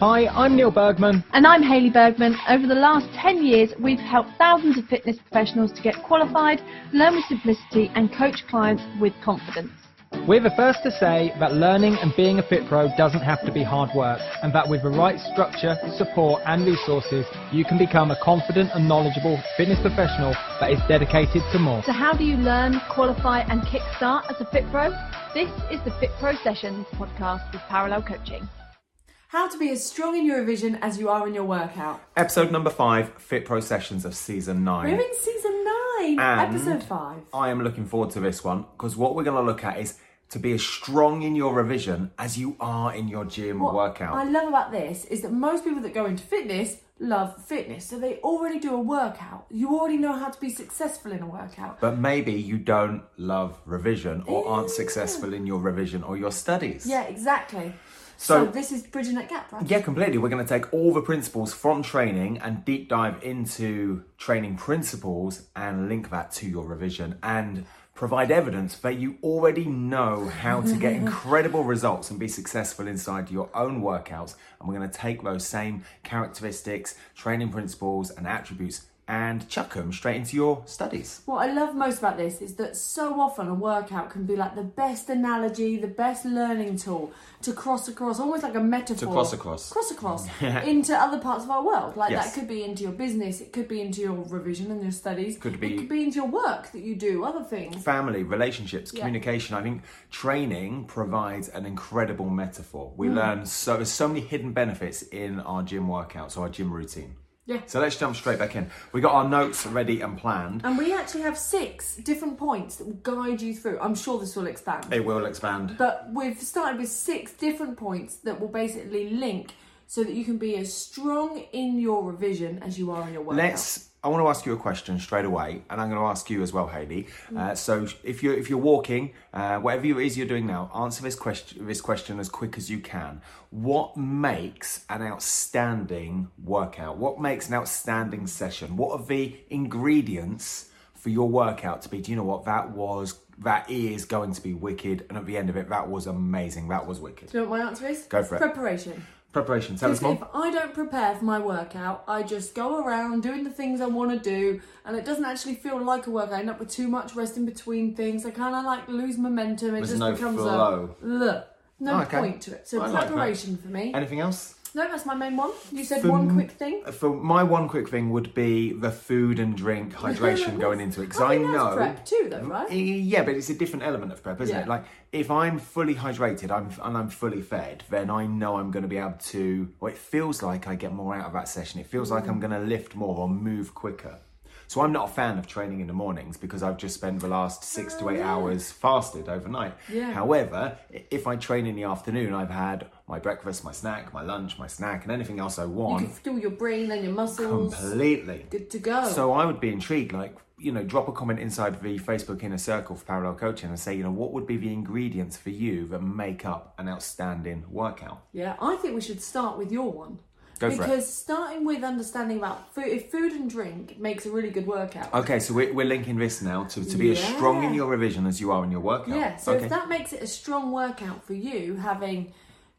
Hi, I'm Neil Bergman. And I'm Hayley Bergman. Over the last 10 years, we've helped thousands of fitness professionals to get qualified, learn with simplicity, and coach clients with confidence. We're the first to say that learning and being a fit pro doesn't have to be hard work, and that with the right structure, support, and resources, you can become a confident and knowledgeable fitness professional that is dedicated to more. So, how do you learn, qualify, and kickstart as a fit pro? This is the Fit Pro Sessions podcast with Parallel Coaching. How to be as strong in your revision as you are in your workout. Episode number five, Fit Pro Sessions of season nine. We're in season nine, And episode five. I am looking forward to this one because what we're going to look at is to be as strong in your revision as you are in your gym What workout. I love about this is that most people that go into fitness love fitness, so they already do a workout. You already know how to be successful in a workout. but maybe you don't love revision or aren't successful in your revision or your studies. Yeah, exactly. So, So- this is bridging that gap, right? Yeah, completely. We're going to take all the principles from training and deep dive into training principles and link that to your revision and provide evidence that you already know how to get incredible results and be successful inside your own workouts. And we're going to take those same characteristics, training principles, and attributes and chuck them straight into your studies. What I love most about this is that so often a workout can be like the best analogy, the best learning tool to cross across, almost like a metaphor. To cross across. Cross across into other parts of our world. Like Yes. that could be into your business, it could be into your revision and your studies. Could be- It could be into your work that you do, other things. family, relationships, Yeah. communication. I think training provides an incredible metaphor. Mm. We learn so there's so many hidden benefits in our gym workouts or our gym routine. Yeah. So let's jump straight back in. We got our notes ready and planned. And we actually have six different points that will guide you through. I'm sure this will expand. It will expand. But we've started with six different points that will basically link so that you can be as strong in your revision as you are in your workout. Let's. I want to ask you a question straight away, and I'm going to ask you as well, Hayley. Mm. Uh, so, if you're if you're walking, uh, whatever it is you're doing now, answer this question this question as quick as you can. What makes an outstanding workout? What makes an outstanding session? What are the ingredients for your workout to be? Do you know what that was? That is going to be wicked, and at the end of it, that was amazing. That was wicked. Do you know what my answer is? Go for it. Preparation. Preparation. Tell us Because more. if I don't prepare for my workout, I just go around doing the things I want to do, and it doesn't actually feel like a workout. I end up with too much rest in between things. I kind of like lose momentum. It There's just no becomes flow. a ugh, no Oh, okay. point to it. So I like that. preparation for me. Anything else? No, that's my main one. You said For one quick thing. For my one quick thing would be the food and drink hydration going into it because I, that's know. prep too, though, right? Yeah, but it's a different element of prep, isn't Yeah. it? Like if I'm fully hydrated, I'm and I'm fully fed, then I know I'm going to be able to. Well, it feels like I get more out of that session. It feels like I'm Mm. going to lift more or move quicker. So I'm not a fan of training in the mornings because I've just spent the last six to eight hours fasted overnight. Oh, Yeah. However, if I train in the afternoon, I've had my breakfast, my snack, my lunch, my snack, and anything else I want. You can fuel your brain and your muscles. Completely. Good to go. So I would be intrigued, like, you know, drop a comment inside the Facebook Inner Circle for Parallel Coaching and say, you know, what would be the ingredients for you that make up an outstanding workout? Yeah, I think we should start with your one. Go for it. because starting with understanding about food, if food and drink makes a really good workout. Okay, so we're, we're linking this now to, to be as strong in your revision as you are in your workout. Yeah, so okay. if that makes it a strong workout for you, having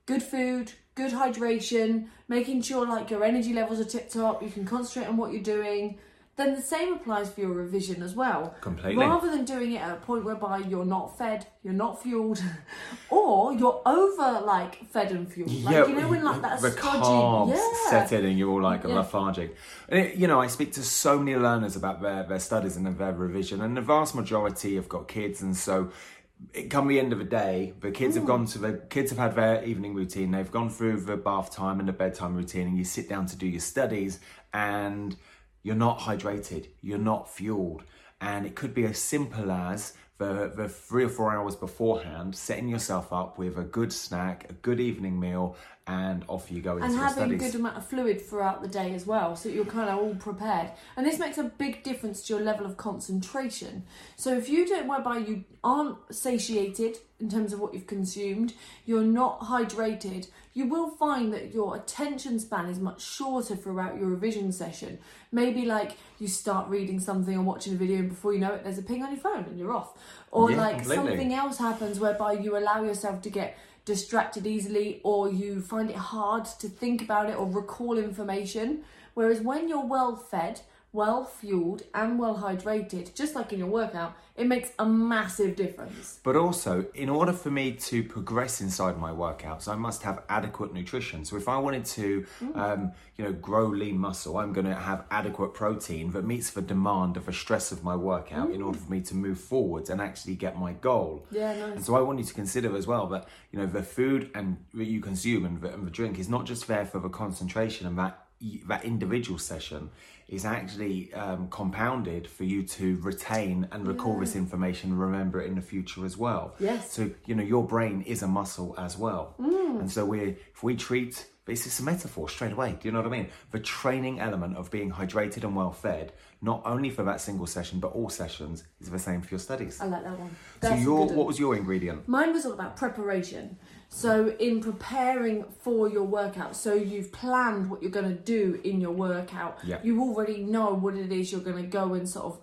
good food, good hydration, making sure like your energy levels are tip top, you can concentrate on what you're doing, then the same applies for your revision as well. Completely. Rather than doing it at a point whereby you're not fed, you're not fueled, or you're over like fed and fueled. Like you know when like that the carbs yeah. set in and you're all like Yeah. lethargic. And it, you know, I speak to so many learners about their, their studies and their revision, and the vast majority have got kids, and so it come the end of the day, the kids have gone to the kids have had their evening routine, they've gone through the bath time and the bedtime routine, and you sit down to do your studies, and you're not hydrated, you're not fueled, and it could be as simple as the, the three or four hours beforehand, setting yourself up with a good snack, a good evening meal, and off you go into and having a good amount of fluid throughout the day as well so you're kind of all prepared. And this makes a big difference to your level of concentration. So if you don't whereby you aren't satiated in terms of what you've consumed you're not hydrated you will find that your attention span is much shorter throughout your revision session. Maybe like you start reading something or watching a video and before you know it there's a ping on your phone and you're off. Or Yeah, like completely. something else happens whereby you allow yourself to get distracted easily or you find it hard to think about it or recall information. Whereas when you're well fed, well fueled, and well hydrated, just like in your workout, it makes a massive difference. But also, in order for me to progress inside my workouts, I must have adequate nutrition. So if I wanted to, Mm. um, you know, grow lean muscle, I'm going to have adequate protein that meets the demand of the stress of my workout in order for me to move forwards and actually get my goal. Mm. Yeah, nice. And so I want you to consider as well that you know the food and that you consume and the, and the drink is not just there for the concentration and that that individual session is actually um, compounded for you to retain and recall this information and remember it in the future as well. Yes. So you know your brain is a muscle as well, Mm. and so we if we treat this is a metaphor straight away. Do you know what I mean? The training element of being hydrated and well fed, not only for that single session but all sessions, is the same for your studies. I like that one. so That's a your what was your ingredient? Mine was all about preparation. So, in preparing for your workout, so you've planned what you're going to do in your workout. Yeah. You already know what it is you're going to go and sort of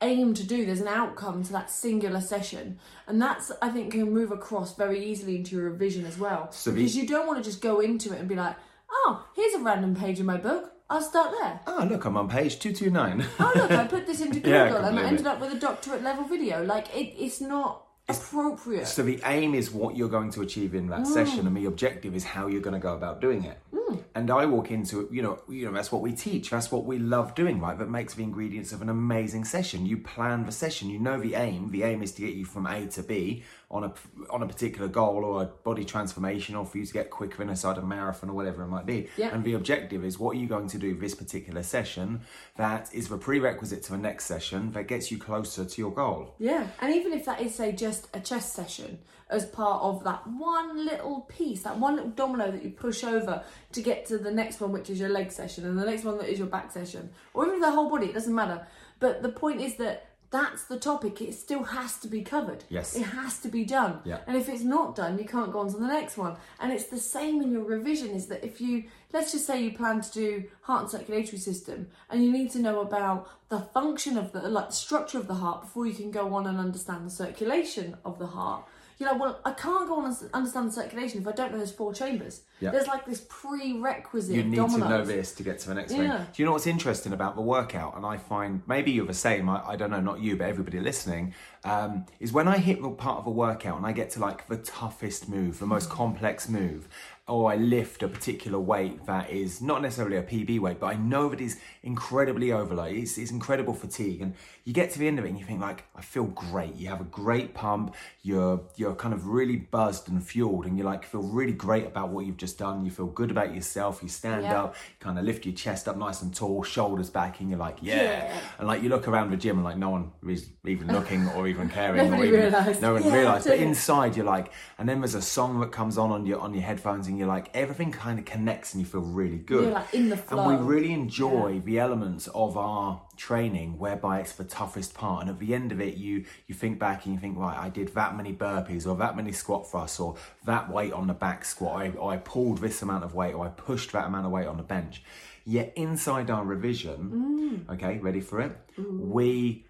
aim to do. There's an outcome to that singular session. And that's, I think, can move across very easily into your revision as well. So because you don't want to just go into it and be like, oh, here's a random page in my book. I'll start there. Oh, look, I'm on page 229. oh look, I put this into Google Yeah, and I ended up with a doctorate level video. Like it, it's not appropriate. so the aim is what you're going to achieve in that session, and the mm. objective is how you're going to go about doing it. Mm. And I walk into it, you know, you know, that's what we teach. That's what we love doing, right? That makes the ingredients of an amazing session. You plan the session. You know the aim. The aim is to get you from A to B on a on a particular goal or a body transformation, or for you to get quicker inside a marathon or whatever it might be. Yeah. And the objective is what are you going to do this particular session that is the prerequisite to the next session that gets you closer to your goal. Yeah, and even if that is, say, just a chest session as part of that one little piece, that one little domino that you push over to get to the next one, which is your leg session, and the next one that is your back session, or even the whole body, it doesn't matter. But the point is that that's the topic, it still has to be covered. Yes. It has to be done. Yeah. And if it's not done, you can't go on to the next one. And it's the same in your revision is that if you, let's just say you plan to do heart and circulatory system and you need to know about the function of the, like the structure of the heart before you can go on and understand the circulation of the heart. You're like, well, I can't go on and understand the circulation if I don't know there's four chambers. Yeah. There's like this prerequisite you need dominoes. to know this to get to the next thing. Yeah. Do you know what's interesting about the workout? And I find maybe you're the same. I, I don't know, not you, but everybody listening. Um, is when I hit the part of a workout and I get to like the toughest move, the most complex move, or I lift a particular weight that is not necessarily a PB weight, but I know that is incredibly overload. It's, it's incredible fatigue, and you get to the end of it and you think like, I feel great. You have a great pump. You're you're kind of really buzzed and fueled, and you like feel really great about what you've just done. You feel good about yourself. You stand Yeah. up, you kind of lift your chest up nice and tall, shoulders back, and you're like, yeah. Yeah. And like you look around the gym and like no one is even looking or even caring. or even, realised. No one Yeah, realised. But inside you're like, and then there's a song that comes on on your on your headphones, and you're like, everything kind of connects, and you feel really good. You're, like, in the And we really enjoy the elements of our training whereby it's the toughest part. And at the end of it you you think back and you think right I did that many burpees or that many squat thrusts or that weight on the back squat. I, or I pulled this amount of weight or I pushed that amount of weight on the bench. Yet inside our revision okay ready for it? We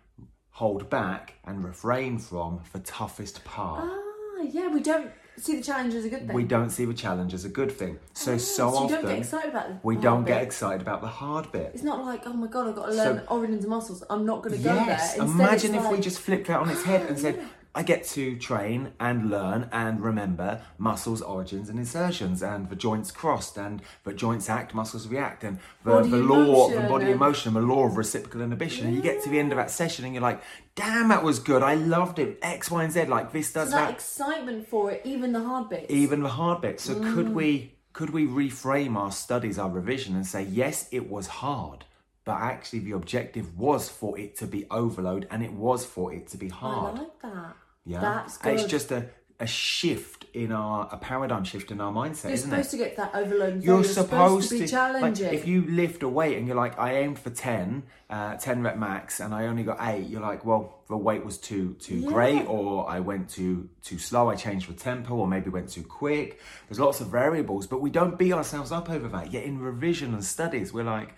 hold back and refrain from the toughest part. Ah, yeah, we don't see the challenge as a good thing. we don't see the challenge as a good thing so so, so you often don't get excited about the we don't bit. get excited about the hard bit It's not like, oh my god, I've got to So- learn origins and muscles. I'm not going to go Yes. there. Instead, Imagine if we just flipped that on its head and said, I get to train and learn and remember muscles, origins, and insertions, and the joints crossed, and the joints act, muscles react, and the, Body the law of emotion body and- emotion, the law of reciprocal inhibition. And you get to the end of that session and you're like, damn, that was good. I loved it. X, Y, and Z. Like this does So that that. excitement for it, even the hard bits. Even the hard bits. So Mm. could we could we reframe our studies, our revision, and say, yes, it was hard. But actually, the objective was for it to be overload, and it was for it to be hard. I like that. Yeah, That's good. It's just a, a shift in our a paradigm shift in our mindset, You're isn't supposed it? to get that overload. and You're flow. supposed, to be like, challenging. if you lift a weight and you're like, I aimed for 10, uh, 10 rep max, and I only got eight, you're like, well, the weight was too too Yeah. great, or I went too too slow, I changed the tempo, or maybe went too quick. There's lots of variables, but we don't beat ourselves up over that. Yet in revision and studies, we're like,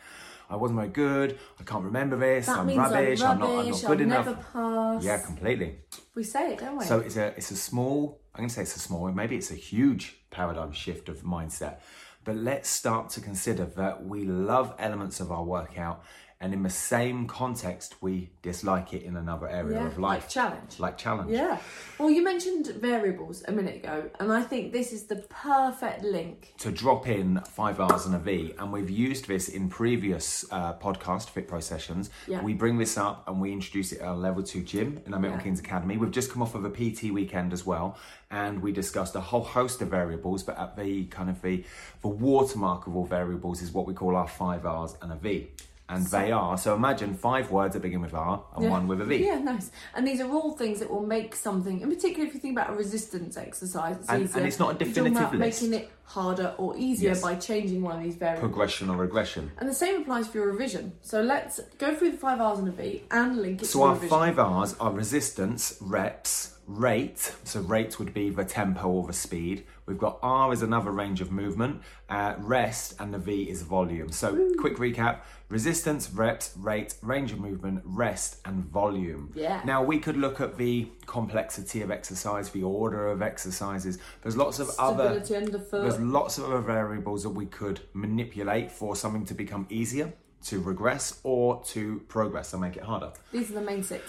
I wasn't very good. I can't remember this. That I'm means rubbish. I'm I'm not. I'm not good I'll enough. pass. Yeah, completely. We say it, don't we? So it's a it's a small. I'm going to say it's a small. Maybe it's a huge paradigm shift of mindset. But let's start to consider that we love elements of our workout, and in the same context, we dislike it in another area yeah, of life, like challenge. like challenge. Yeah. Well, you mentioned variables a minute ago, and I think this is the perfect link. to drop in five R's and a V, and we've used this in previous uh, podcast Fit Pro sessions. Yeah. We bring this up and we introduce it at our level two gym in our Milton Yeah. Keynes Academy. We've just come off of a PT weekend as well, and we discussed a whole host of variables. But at the kind of the the watermark of all variables is what we call our five R's and a V. And they are so imagine five words that begin with R and Yeah. one with a V. Yeah, nice. And these are all things that will make something, in particular if you think about a resistance exercise, it's And- easier. and it's not a definitive about list. making it harder or easier Yes. by changing one of these variables. Progression or regression. And the same applies for your revision. So let's go through the five R's and a V and link it So to our revision. five R's are resistance, reps, rate. So rate would be the tempo or the speed. We've got R is another range of movement, uh, rest, and the V is volume. So quick recap: resistance, reps, rate, range of movement, rest, and volume. Yeah. Now we could look at the complexity of exercise, the order of exercises. There's lots of other. Stability underfoot. There's lots of other variables that we could manipulate for something to become easier, to regress, or to progress and make it harder. These are the main six.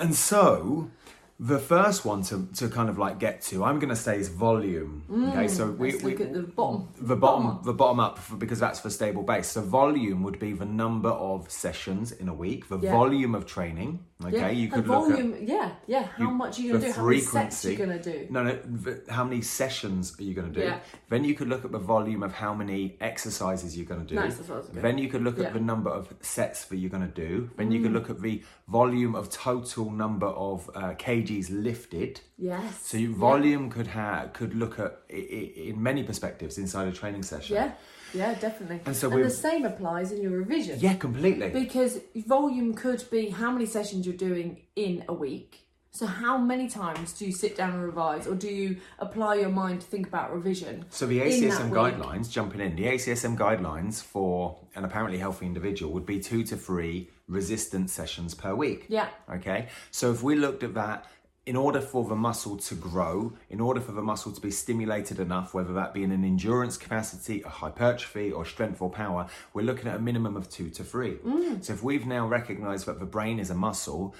And so, the first one to, to kind of like get to, I'm going to say is volume. okay, so we, Mm, we look at the bottom. the bottom, the bottom up for, because that's for stable base. So volume would be the number of sessions in a week, the Yeah. volume of training. Okay, yeah. you could look at volume, yeah, yeah. How you- much are you going to do? How many sets frequency. you're going to do? No, no. How many sessions are you going to do? Yeah. Then you could look at the volume of how many exercises you're going to do. Nice, that's what I was gonna- then you could look Yeah. at the number of sets that you're going to do. Then you could look at the volume of total number of uh, kgs lifted. Yes. So you, volume could have could look at in many perspectives inside a training session. Yeah, yeah, definitely. And so the same applies in your revision. Yeah, completely. Because volume could be how many sessions you're doing in a week. So how many times do you sit down and revise, or do you apply your mind to think about revision? So the ACSM week? guidelines, jumping in, the ACSM guidelines for an apparently healthy individual would be two to three resistance sessions per week. Yeah. Okay. So if we looked at that, in order for the muscle to grow, in order for the muscle to be stimulated enough, whether that be in an endurance capacity, a hypertrophy, or strength or power, we're looking at a minimum of two to three. Mm. So if we've now recognized that the brain is a muscle,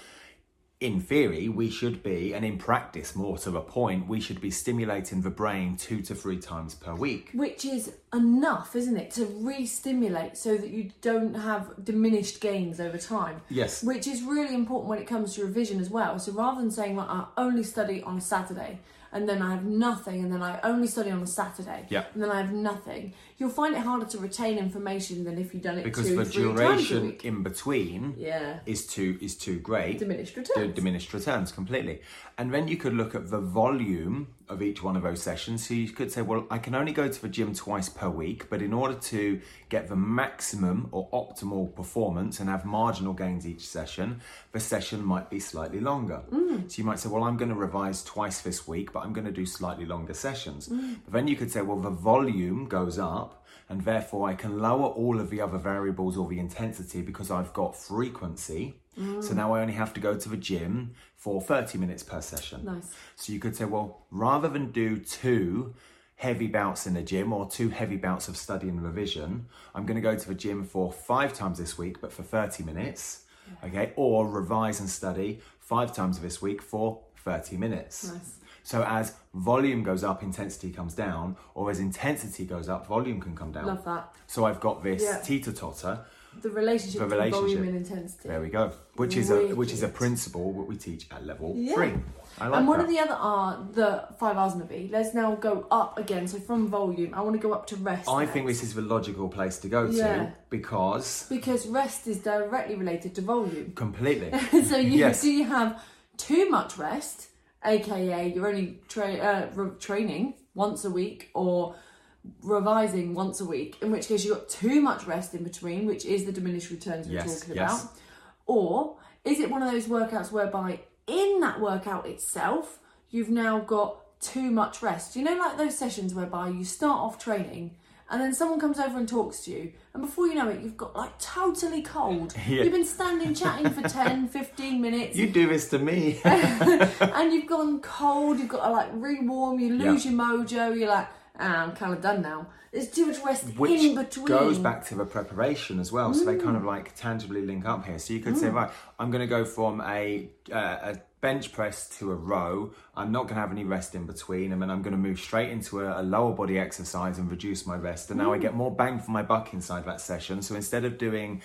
in theory, we should be, and in practice, more to the point, we should be stimulating the brain two to three times per week. Which is enough, isn't it, to re-stimulate so that you don't have diminished gains over time. Yes. Which is really important when it comes to revision as well. So rather than saying, well, I only study on a Saturday and then I have nothing, and then I only study on a Saturday, Yeah. and then I have nothing, you'll find it harder to retain information than if you've done it Because two, the three times a duration week. in between Yeah. is too is too great. Diminished returns. diminished returns completely. And then you could look at the volume of each one of those sessions. So you could say, well, I can only go to the gym twice per week, but in order to get the maximum or optimal performance and have marginal gains each session, the session might be slightly longer. Mm. So you might say, well, I'm going to revise twice this week, but I'm going to do slightly longer sessions. Mm. But then you could say, well, the volume goes up and therefore I can lower all of the other variables or the intensity because I've got frequency. So mm. now I only have to go to the gym for 30 minutes per session. Nice. So you could say, well, rather than do two heavy bouts in the gym or two heavy bouts of study and revision, I'm going to go to the gym for five times this week, but for 30 minutes. Okay. Or revise and study five times this week for 30 minutes. Nice. So as volume goes up, intensity comes down, or as intensity goes up, volume can come down. Love that. So I've got this Yeah. teeter totter. The relationship The between volume relationship. and intensity. There we go. Which is a which is a principle that we teach at level Yeah. three. I like and one that. of the other are the five R's and a V. Let's now go up again. So from volume, I want to go up to rest. I next. think this is the logical place to go to because because rest is directly related to volume. completely. so you Yes. do you have too much rest, aka you're only tra- uh, re- training once a week or revising once a week, in which case you've got too much rest in between, which is the diminished returns we're Yes, talking yes. about. Or is it one of those workouts whereby in that workout itself you've now got too much rest? You know, like those sessions whereby you start off training and then someone comes over and talks to you, and before you know it, you've got like totally cold. Yeah. You've been standing chatting for 10, 15 minutes, You do this to me. and you've gone cold. You've got to like re-warm. You lose Yeah. your mojo. You're like, I'm kind of done now. There's too much rest Which in between. goes back to the preparation as well. So they kind Mm. of like tangibly link up here. So you could say, right, I'm going to go from a, uh, a bench press to a row. I'm not going to have any rest in between. And then I'm going to move straight into a, a lower body exercise and reduce my rest. And Mm. now I get more bang for my buck inside that session. So instead of doing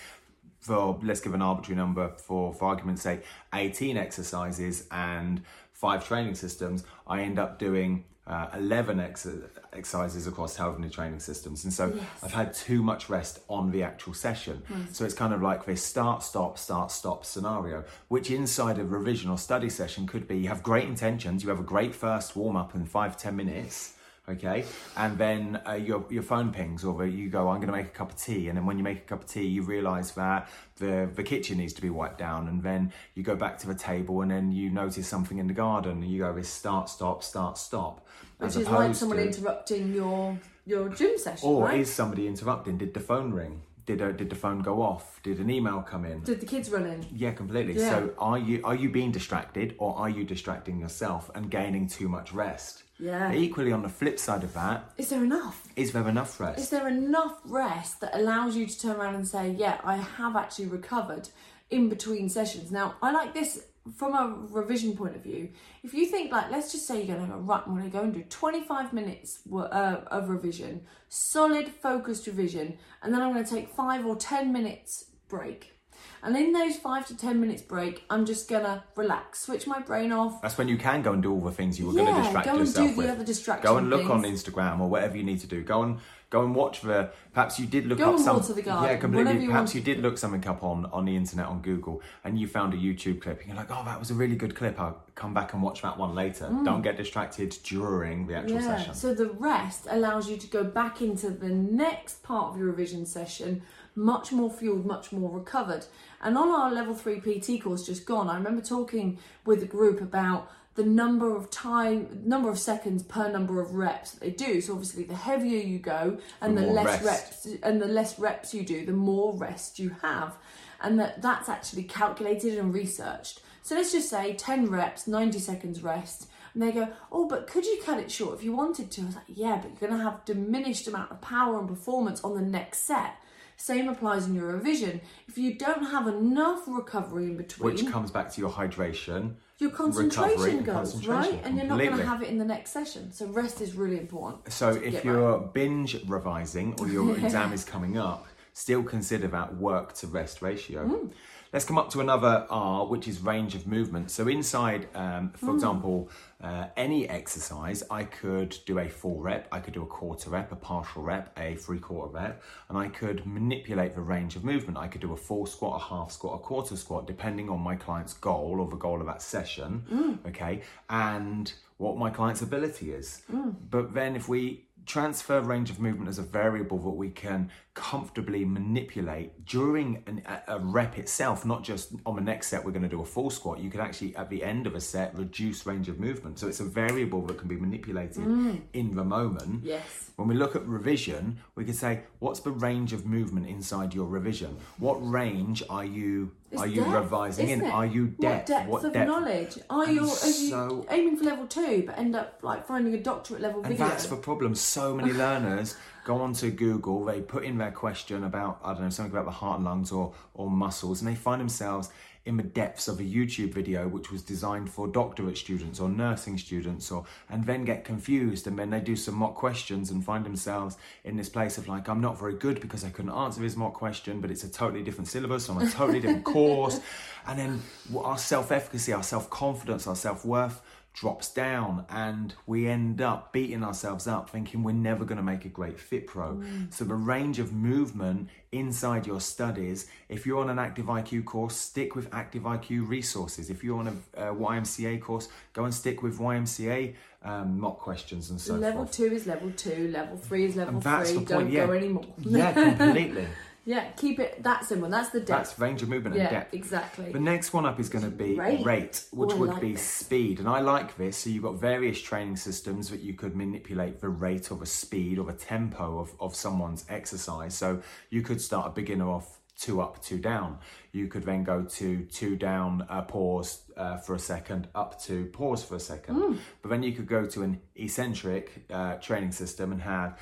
for let's give an arbitrary number for for argument's sake 18 exercises and five training systems i end up doing uh, 11 ex- exercises across however many training systems. And so i've had too much rest on the actual session. So it's kind of like this start stop start stop scenario which inside a revision or study session could be you have great intentions you have a great first warm up in five ten minutes okay and then uh, your your phone pings or you go i'm going to make a cup of tea and then when you make a cup of tea you realize that the the kitchen needs to be wiped down and then you go back to the table and then you notice something in the garden and you go this start stop start stop which is like someone to- interrupting your your gym session, or right? is somebody interrupting did the phone ring did uh, did the phone go off did an email come in Did the kids run in? yeah, completely. Yeah. So are you are you being distracted or are you distracting yourself and gaining too much rest? Yeah. Equally on the flip side of that, Is there enough? is there enough rest? Is there enough rest that allows you to turn around and say, yeah, I have actually recovered in between sessions? Now, I like this from a revision point of view. If you think, like, let's just say you're going to have a rut, I'm to go and do 25 minutes uh, of revision, solid, focused revision, and then I'm going to take five or 10 minutes break. And in those five to 10 minutes break, I'm just to relax, switch my brain off, That's when you can go and do all the things you were Yeah, to distract go and do yourself the other distraction go and look on. Instagram or whatever you need to do. Go and go and watch the. Perhaps you did look Go up some. garden, yeah, completely. you Perhaps you did look something up on on the internet on Google and you found a YouTube clip and you're like, oh, that was a really good clip. I'll come back and watch that one later. Don't get distracted during the actual Mm. Yeah. session. So the rest allows you to go back into the next part of your revision session much more fueled, much more recovered. And on our level three PT course just gone, I remember talking with a group about the number of time, number of seconds per number of reps that they do. So obviously, the heavier you go, and The the, less rest. reps, and the less reps you do, the more rest you have, and that that's actually calculated and researched. So let's just say 10 reps, 90 seconds rest. And they go, oh, but could you cut it short if you wanted to? I was like, yeah, but you're going to have diminished amount of power and performance on the next set. Same applies in your revision. If you don't have enough recovery in between, Which comes back to your hydration. your concentration goes, concentration, right? And you're not going to have it in the next session. So rest is really important. So if you're binge revising or your exam is coming up, still consider that work to rest ratio. Hmm. Let's come up to another R, which is range of movement. So inside, um, for Hmm. example, uh, any exercise, I could do a full rep, I could do a quarter rep, a partial rep, a three quarter rep, and I could manipulate the range of movement. I could do a full squat, a half squat, a quarter squat, depending on my client's goal or the goal of that session. Hmm. Okay, and what my client's ability is. Hmm. But then if we transfer range of movement as a variable that we can comfortably manipulate during an, a, a rep itself, not just on the next set, we're going to do a full squat. You can actually, at the end of a set, reduce range of movement. So it's a variable that can be manipulated mm. in the moment. Yes. When we look at revision, we could say, what's the range of movement inside your revision? What range are you It's are you depth, revising in? it? Are you depth? What depth of knowledge? Are you, are you so- aiming for level two but end up like finding a doctorate level And video? that's the problem. So many learners go onto Google, they put in their question about, I don't know, something about the heart and lungs or, or muscles, and they find themselves in the depths of a YouTube video which was designed for doctorate students or nursing students, or and then get confused and then they do some mock questions and find themselves in this place of like, I'm not very good because I couldn't answer this mock question, but it's a totally different syllabus on a totally different course. And then our self-efficacy, our self-confidence, our self-worth drops down and we end up beating ourselves up thinking we're never going to make a great fit pro. So the range of movement inside your studies if you're on an active iq course stick with active iq resources. If you're on a, uh ymca course go and stick with ymca um, mock questions and so level forth. two is level two, level three is level and that's three. the Don't point yeah. go anymore. yeah completely Yeah, keep it that simple. That's the depth. That's range of movement yeah, and depth. exactly. The next one up is going to be Rate. rate, which Oh, would like be this. speed. And I like this. So you've got various training systems that you could manipulate the rate or the speed or the tempo of, of someone's exercise. So you could start a beginner off two up, two down. You could then go to two down, uh, pause uh, for a second, up to pause for a second. Mm. But then you could go to an eccentric uh, training system and have,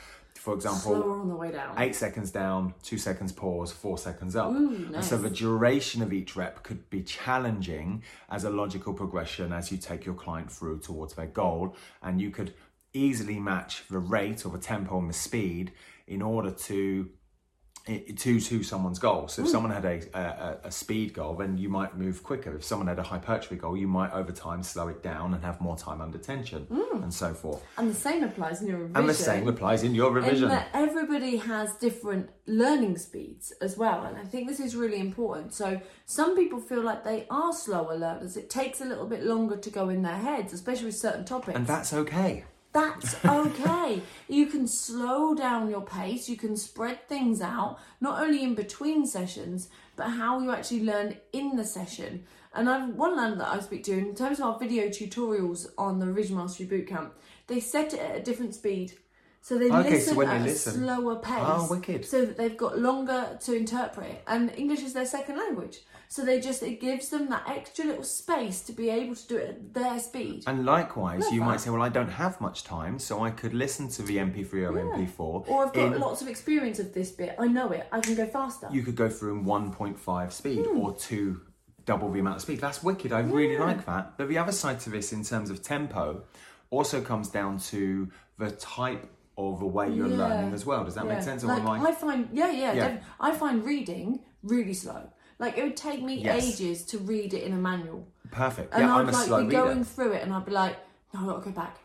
for example, Slower on the way down. eight seconds down, two seconds pause, four seconds up. Ooh, And so the duration of each rep could be challenging as a logical progression as you take your client through towards their goal. And you could easily match the rate or the tempo and the speed in order to to to someone's goal. So if hmm. someone had a, a a speed goal, then you might move quicker. If someone had a hypertrophy goal, you might over time slow it down and have more time under tension hmm. and so forth. and the same applies in your revision. And the same applies in your revision. In everybody has different learning speeds as well, and I think this is really important. So some people feel like they are slower learners. It takes a little bit longer to go in their heads, especially with certain topics. and that's okay. That's okay. you can slow down your pace, you can spread things out, not only in between sessions, but how you actually learn in the session. And I've one learner that I speak to in terms of our video tutorials on the Revision Mastery Bootcamp, they set it at a different speed. So they Okay, so listen when at they a listen- slower ah, pace. Oh, wicked. So that they've got longer to interpret. And English is their second language. So they just it gives them that extra little space to be able to do it at their speed. And likewise, Love you that. might say, well, I don't have much time, so I could listen to the MP3 or MP4. Or I've got in- lots of experience of this bit. I know it. I can go faster. You could go through in 1.5 speed Hmm. or two, double the amount of speed. That's wicked. I really like that. But the other side to this, in terms of tempo, also comes down to the type of the way you're Yeah. learning as well. Does that make sense? Or Like, I- I find, yeah, yeah, Yeah. I find reading really slow. Like it would take me Yes. ages to read it in a manual, Perfect. and yeah, I'd I'm a like slow be reader. going through it, and I'd be like, no, I gotta go back.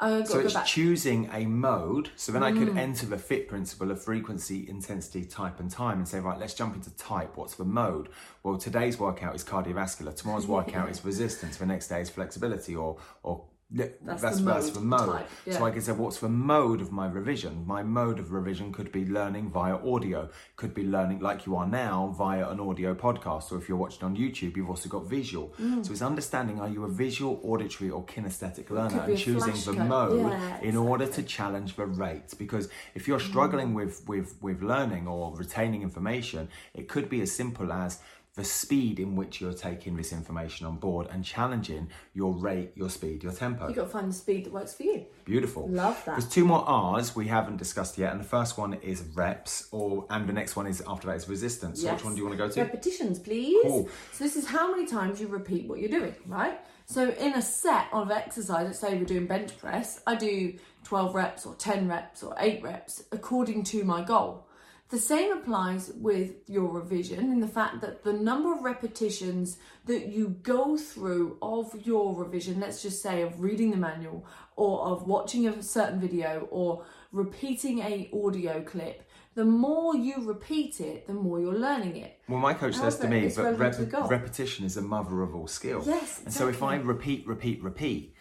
I gotta So go it's back. choosing a mode. So then I Mm. could enter the FITT principle of frequency, intensity, type, and time and say, right, let's jump into type. What's the mode? Well, today's workout is cardiovascular. Tomorrow's workout is resistance. The next day is flexibility or or that's That's that's, the that's mode the mode. type, yeah. So I could say, what's the mode of my revision? My mode of revision could be learning via audio, could be learning like you are now via an audio podcast, or if you're watching on YouTube, you've also got visual. Mm. So it's understanding are you a visual, auditory, or kinesthetic learner and choosing the code. mode Yeah, in order to challenge the rate because if you're struggling with with with learning or retaining information it could be as simple as the speed in which you're taking this information on board and challenging your rate your speed your tempo You've got to find the speed that works for you. beautiful Love that. there's two more r's we haven't discussed yet and the first one is reps or and the next one is after that is resistance so which one do you want to go to Repetitions, please. Cool. So this is how many times you repeat what you're doing, right? So in a set of exercise, let's say we're doing bench press, I do 12 reps or 10 reps or 8 reps according to my goal. The same applies with your revision in the fact that the number of repetitions that you go through of your revision, let's just say of reading the manual or of watching a certain video or repeating a audio clip, the more you repeat it, the more you're learning it. Well, my coach says to me, but rep- repetition is the mother of all skill. Yes, And so if I repeat, repeat, repeat,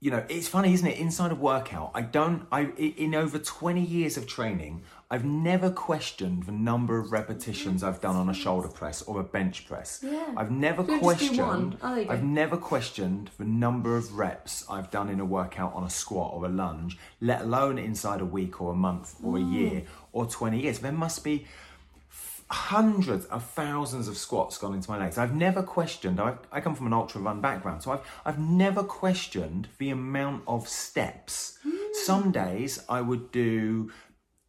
you know, it's funny, isn't it? Inside a workout, I don't. I in over twenty years of training, I've never questioned the number of repetitions I've done on a shoulder press or a bench press. Yeah. I've never So just do one. questioned. Oh, there you go. I've never questioned the number of reps I've done in a workout on a squat or a lunge, let alone inside a week or a month or a Mm. year or twenty years. There must be hundreds of thousands of squats gone into my legs. I've never questioned. I, I come from an ultra run background, so I've I've never questioned the amount of steps. Some days I would do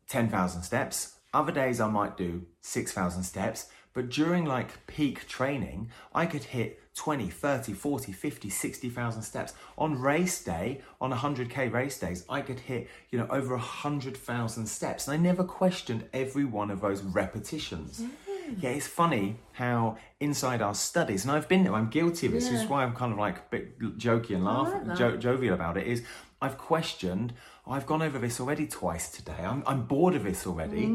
ten thousand steps. Other days I might do six thousand steps. But during like peak training, I could hit 20, 30, 40, 50, 60,000 steps. On race day, on 100k race days, I could hit, you know, over 100,000 steps. And I never questioned every one of those repetitions. Mm. Yeah, it's funny how inside our studies, and I've been there, I'm guilty of this, which is why I'm kind of like a bit jokey and laughing, that. jo- jovial about it, is I've questioned, I've gone over this already twice today. I'm, I'm bored of this already.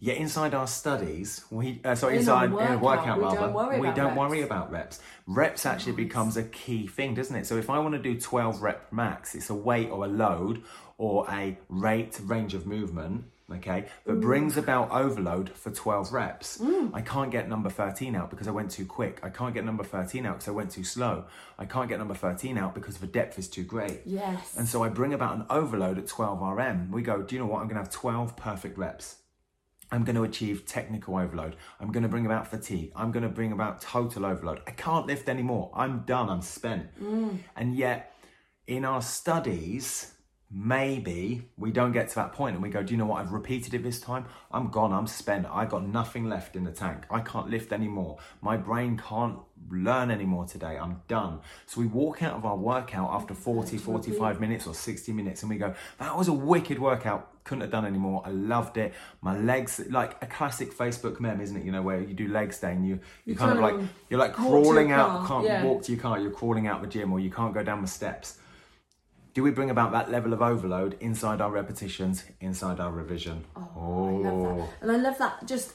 Yet inside our studies, we uh, sorry, In inside our in a workout, workout we rather, don't worry we about don't reps. worry about reps. Reps actually becomes a key thing, doesn't it? So if I want to do 12 rep max, it's a weight or a load or a rate range of movement okay, that mm. brings about overload for 12 reps. Mm. I can't get number 13 out because I went too quick. I can't get number 13 out because I went too slow. I can't get number 13 out because the depth is too great. Yes. And so I bring about an overload at 12 RM. We go, do you know what? I'm going to have 12 perfect reps. I'm going to achieve technical overload. I'm going to bring about fatigue. I'm going to bring about total overload. I can't lift anymore. I'm done. I'm spent. Mm. And yet, in our studies, maybe we don't get to that point and we go, do you know what? I've repeated it this time. I'm gone. I'm spent. I got nothing left in the tank. I can't lift anymore. My brain can't learn anymore today. I'm done. So we walk out of our workout after 40, 45 minutes or 60 minutes and we go, that was a wicked workout. Couldn't have done anymore. I loved it. My legs, like a classic Facebook meme, isn't it? You know, where you do legs day and you, you kind of like, you're like walk to your crawling out, car, can't yeah. walk to your car, you're crawling out the gym or you can't go down the steps. Do we bring about that level of overload inside our repetitions, inside our revision? Oh, I love that. And I love that just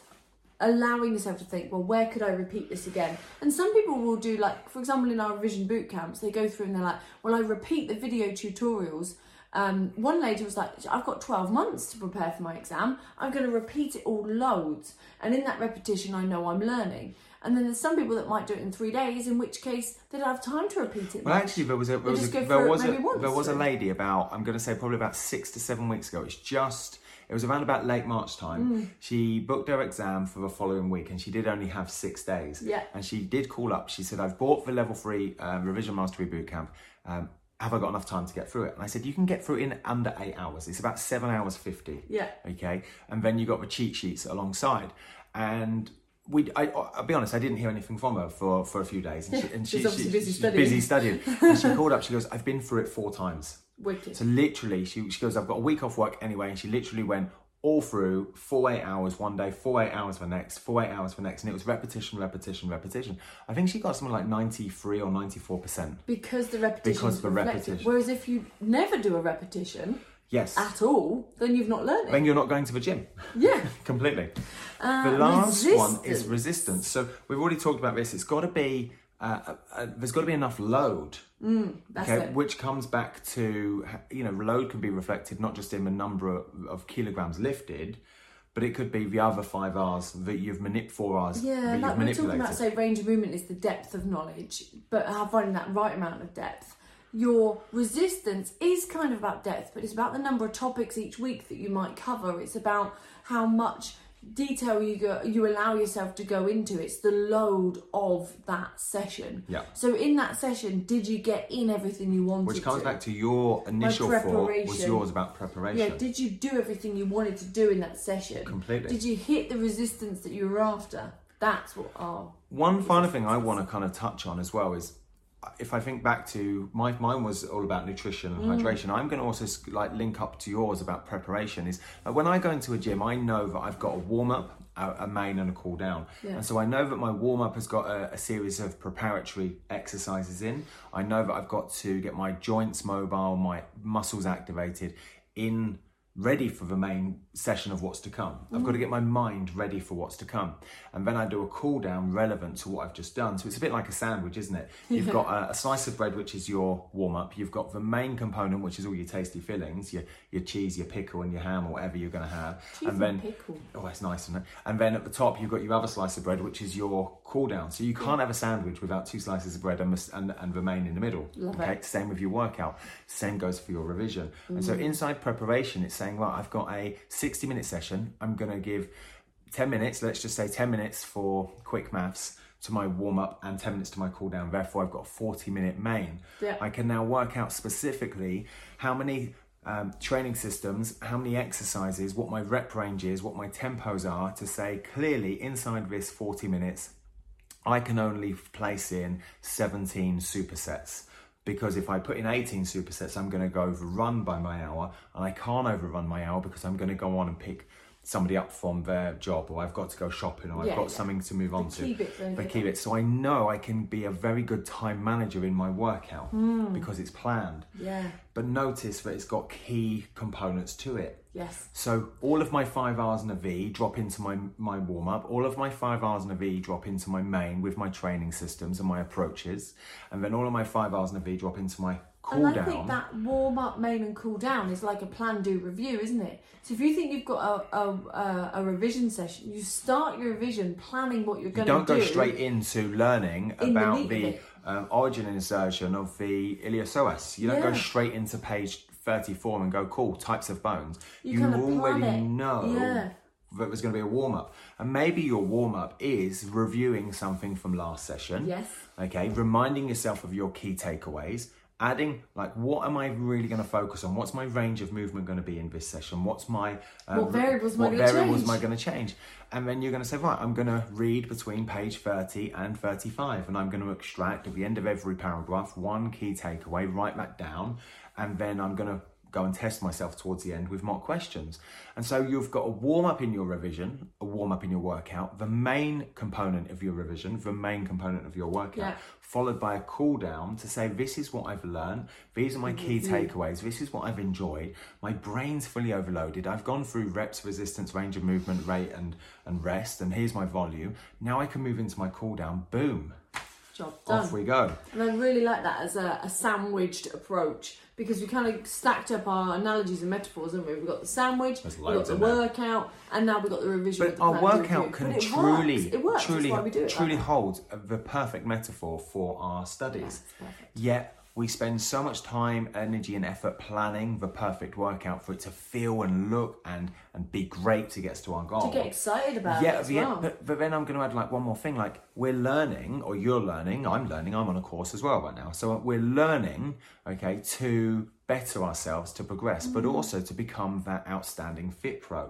allowing yourself to think, well, where could I repeat this again? And some people will do like, for example, in our revision boot camps, they go through and they're like, well, I repeat the video tutorials. Um, one lady was like, I've got 12 months to prepare for my exam. I'm going to repeat it all loads. And in that repetition, I know I'm learning. And then there's some people that might do it in three days, in which case they don't have time to repeat it. Well, much. actually, there was a there was a, there was a, once, there was a lady about I'm going to say probably about six to seven weeks ago. It's just it was around about late March time. Mm. She booked her exam for the following week, and she did only have six days. Yeah. And she did call up. She said, "I've bought the level three um, revision mastery boot camp." Um, have I got enough time to get through it? And I said, you can get through it in under eight hours. It's about seven hours 50. Yeah. Okay. And then you got the cheat sheets alongside. And we, I, I'll be honest, I didn't hear anything from her for, for a few days. And she, and She's obviously busy she's studying. busy studying. and she called up, she goes, I've been through it four times. Wicked. So literally, she, she goes, I've got a week off work anyway. And she literally went all through four eight hours one day, four eight hours the next, four eight hours the next. And it was repetition, repetition, repetition. I think she got something like 93 or 94%. Because the repetition Because the repetition. Whereas if you never do a repetition Yes. at all, then you've not learned it. then you're not going to the gym. yeah. completely. Uh, the last one is resistance. resistance. So we've already talked about this. It's got to be uh, uh, uh, there's got to be enough load. That's okay, it. which comes back to you know load can be reflected not just in the number of, of kilograms lifted, but it could be the other five R's that you've manip four R's Yeah, that like we're talking about, say, range of movement is the depth of knowledge, but how finding that right amount of depth. Your resistance is kind of about depth, but it's about the number of topics each week that you might cover. It's about how much detail you go, you allow yourself to go into. It's the load of that session. Yeah. So in that session, did you get in everything you wanted? which comes to? back to your initial thought was yours about preparation. Yeah, did you do everything you wanted to do in that session? Completely. Did you hit the resistance that you were after? That's what our One final thing I want to kind of touch on as well is if I think back to my mine was all about nutrition and Mm. hydration. I'm going to also like link up to yours about preparation. Is like when I go into a gym, I know that I've got a warm up, a, a main, and a cool down, Yeah. and so I know that my warm up has got a, a series of preparatory exercises in. I know that I've got to get my joints mobile, my muscles activated in ready for the main session of what's to come. I've got to get my mind ready for what's to come. And then I do a cool down relevant to what I've just done. So it's a bit like a sandwich, isn't it? You've got a, a slice of bread, which is your warm up. You've got the main component, which is all your tasty fillings, your, your cheese, your pickle, and your ham, or whatever you're going to have. Cheese and then, pickle. Oh, that's nice, isn't it? And then at the top, you've got your other slice of bread, which is your cool down. So you can't have a sandwich without two slices of bread and, and, and the main in the middle. Love okay, it. same with your workout. Same goes for your revision. And Mm. so inside preparation, it's saying, well, I've got a 60 minute session. I'm going to give 10 minutes, let's just say 10 minutes for quick maths to my warm up and 10 minutes to my cool down. Therefore, I've got a 40 minute main. Yeah. I can now work out specifically how many um, training systems, how many exercises, what my rep range is, what my tempos are to say clearly inside this 40 minutes, I can only place in 17 supersets. Because if I put in 18 supersets, I'm going to go overrun by my hour, and I can't overrun my hour because I'm going to go on and pick somebody up from their job, or I've got to go shopping, or I've got yeah. something to move on to. key bits don't The key bits. So I know I can be a very good time manager in my workout Hmm. because it's planned. Yeah. But notice that it's got key components to it. Yes. So all of my five R's and a V drop into my my warm up. All of my five R's and a V drop into my main with my training systems and my approaches, and then all of my five R's and a V drop into my cool and I down. think that warm up, main, and cool down is like a plan, do, review, isn't it? So if you think you've got a a, a, revision session, you start your revision planning what you're going to do. Don't do. go straight into learning In about of the um, origin and insertion of the iliopsoas. You don't go straight into page 34 and go, cool, types of bones. You kinda already it. know Yeah. that there's going to be a warm up. And maybe your warm up is reviewing something from last session. Yes. Okay, reminding yourself of your key takeaways. Adding, like, what am I really going to focus on? What's my range of movement going to be in this session? What's my uh, What variables what variables change? am I going to change? And then you're going to say, right, I'm going to read between page 30 and 35, and I'm going to extract at the end of every paragraph one key takeaway, write that down, and then I'm going to go and test myself towards the end with mock questions. And so you've got a warm up in your revision, a warm up in your workout, the main component of your revision, the main component of your workout, Yeah. followed by a cool down to say, this is what I've learned, these are my key mm-hmm. takeaways, this is what I've enjoyed. My brain's fully overloaded. I've gone through reps, resistance, range of movement, rate, and, and rest, and here's my volume. Now I can move into my cool down. Boom. Job done. Off we go. And I really like that as a, a sandwiched approach because we kind of stacked up our analogies and metaphors, haven't we? We've got the sandwich, we've got the in there. workout, and now we've got the revision. But the our workout can it truly, works. It works. truly, we do it. truly like that. hold the perfect metaphor for our studies. Yet we spend so much time, energy, and effort planning the perfect workout for it to feel and look and and be great to get us to our goal. To get excited about yeah, it yeah, well. but, but then I'm going to add like one more thing. Like we're learning, or you're learning. I'm learning. I'm on a course as well right now. So we're learning, okay, to better ourselves, to progress, but Mm. also to become that outstanding fit pro,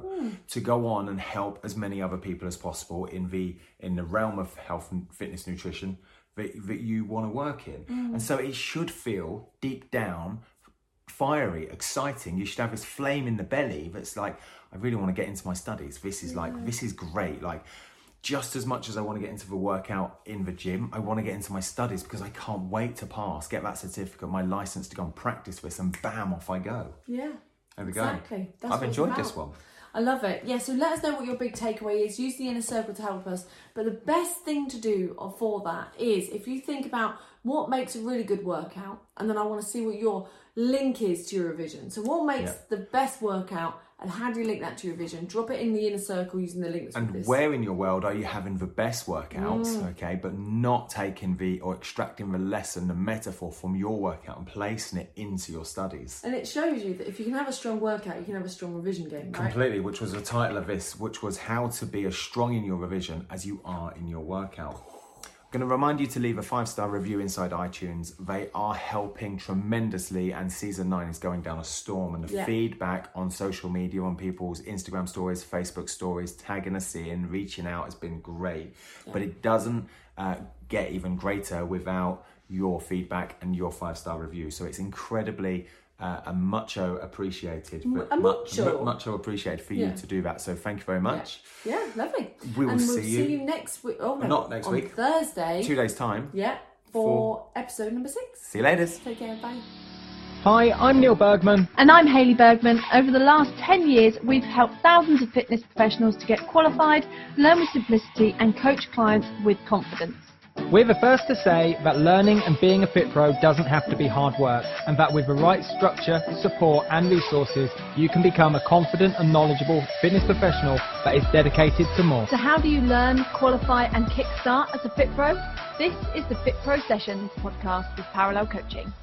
to go on and help as many other people as possible in the in the realm of health and fitness nutrition that, that you want to work in. Mm. And so it should feel deep down fiery, exciting. You should have this flame in the belly that's like, I really want to get into my studies. This is like, this is great. Like, just as much as I want to get into the workout in the gym, I want to get into my studies because I can't wait to pass, get that certificate, my license to go and practice this, and bam, off I go. Yeah. There we go. Exactly. I've enjoyed this one. I love it. Yeah, so let us know what your big takeaway is. Use the inner circle to help us. But the best thing to do for that is if you think about what makes a really good workout, and then I want to see what your link is to your revision. So, what makes Yeah. the best workout, and how do you link that to your vision? Drop it in the inner circle using the link that's And where in your world are you having the best workouts, Mm. okay, but not taking the or extracting the lesson, the metaphor from your workout and placing it into your studies? and it shows you that if you can have a strong workout, you can have a strong revision game, right? Completely, which was the title of this, which was how to be as strong in your revision as you are in your workout. Going to remind you to leave a five star review inside iTunes. They are helping tremendously, and season nine is going down a storm. And the Yeah. feedback on social media, on people's Instagram stories, Facebook stories, tagging us in, reaching out has been great. But it doesn't uh, get even greater without your feedback and your five star review. So it's incredibly uh, a mucho appreciated, but a much, mucho. mu- mucho appreciated for Yeah. you to do that. So thank you very much. Yeah, lovely. We will and we'll see see you- you next week. Oh, no, Not next on week. Thursday. Two days time. Yeah, for episode number six. See you later. Take care. Bye. Hi, I'm Neil Bergman. And I'm Hayley Bergman. Over the last 10 years, we've helped thousands of fitness professionals to get qualified, learn with simplicity, and coach clients with confidence. We're the first to say that learning and being a fit pro doesn't have to be hard work, and that with the right structure, support, and resources, you can become a confident and knowledgeable fitness professional that is dedicated to more. So, how do you learn, qualify, and kickstart as a Fit Pro? This is the Fit Pro Sessions podcast with Parallel Coaching.